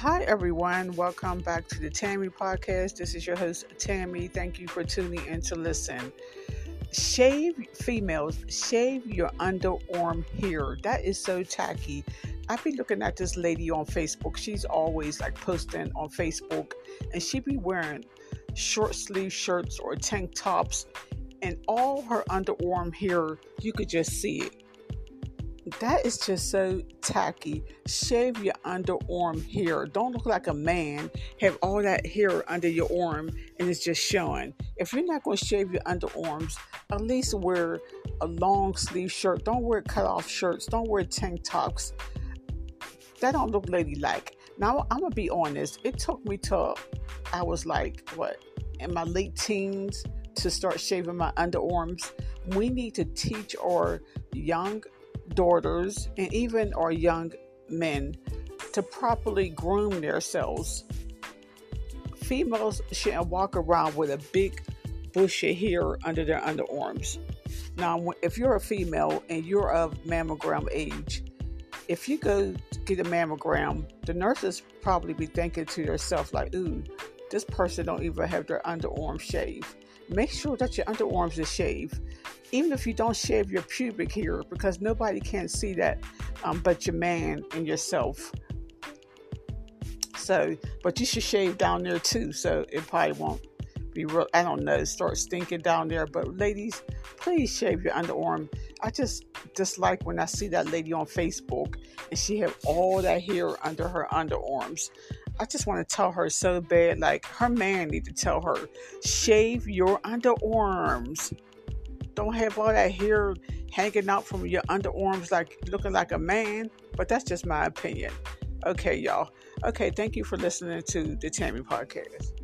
Hi, everyone. Welcome back to the Tammy Podcast. This is your host, Tammy. Thank you for tuning in to listen. Shave females, shave your underarm hair. That is so tacky. I've been looking at this lady on Facebook. She's always like posting on Facebook, and she be wearing short sleeve shirts or tank tops, and all her underarm hair, you could just see it that is just so tacky. Shave your underarm hair. Don't look like a man. Have all that hair under your arm and it's just showing. If you're not going to shave your underarms, at least wear a long sleeve shirt. Don't wear cut off shirts. Don't wear tank tops. That don't look ladylike. Now I'm gonna be honest. It took me till I was like what in my late teens to start shaving my underarms. We need to teach our young daughters, and even our young men to properly groom themselves. Females shouldn't walk around with a big bushy hair under their underarms. Now, if you're a female and you're of mammogram age, if you go get a mammogram, the nurses probably be thinking to yourself like, "Ooh, this person don't even have their underarm shaved." Make sure that your underarms are shaved even if you don't shave your pubic hair, because nobody can see that um, but your man and yourself. So, but you should shave down there too, so it probably won't be real. I don't know, start stinking down there. But ladies, please shave your underarm. I just dislike when I see that lady on Facebook and she have all that hair under her underarms. I just want to tell her so bad. Like her man need to tell her, shave your underarms. Don't have all that hair hanging out from your underarms like looking like a man. But that's just my opinion. Okay, y'all. Okay, thank you for listening to the Tammy Podcast.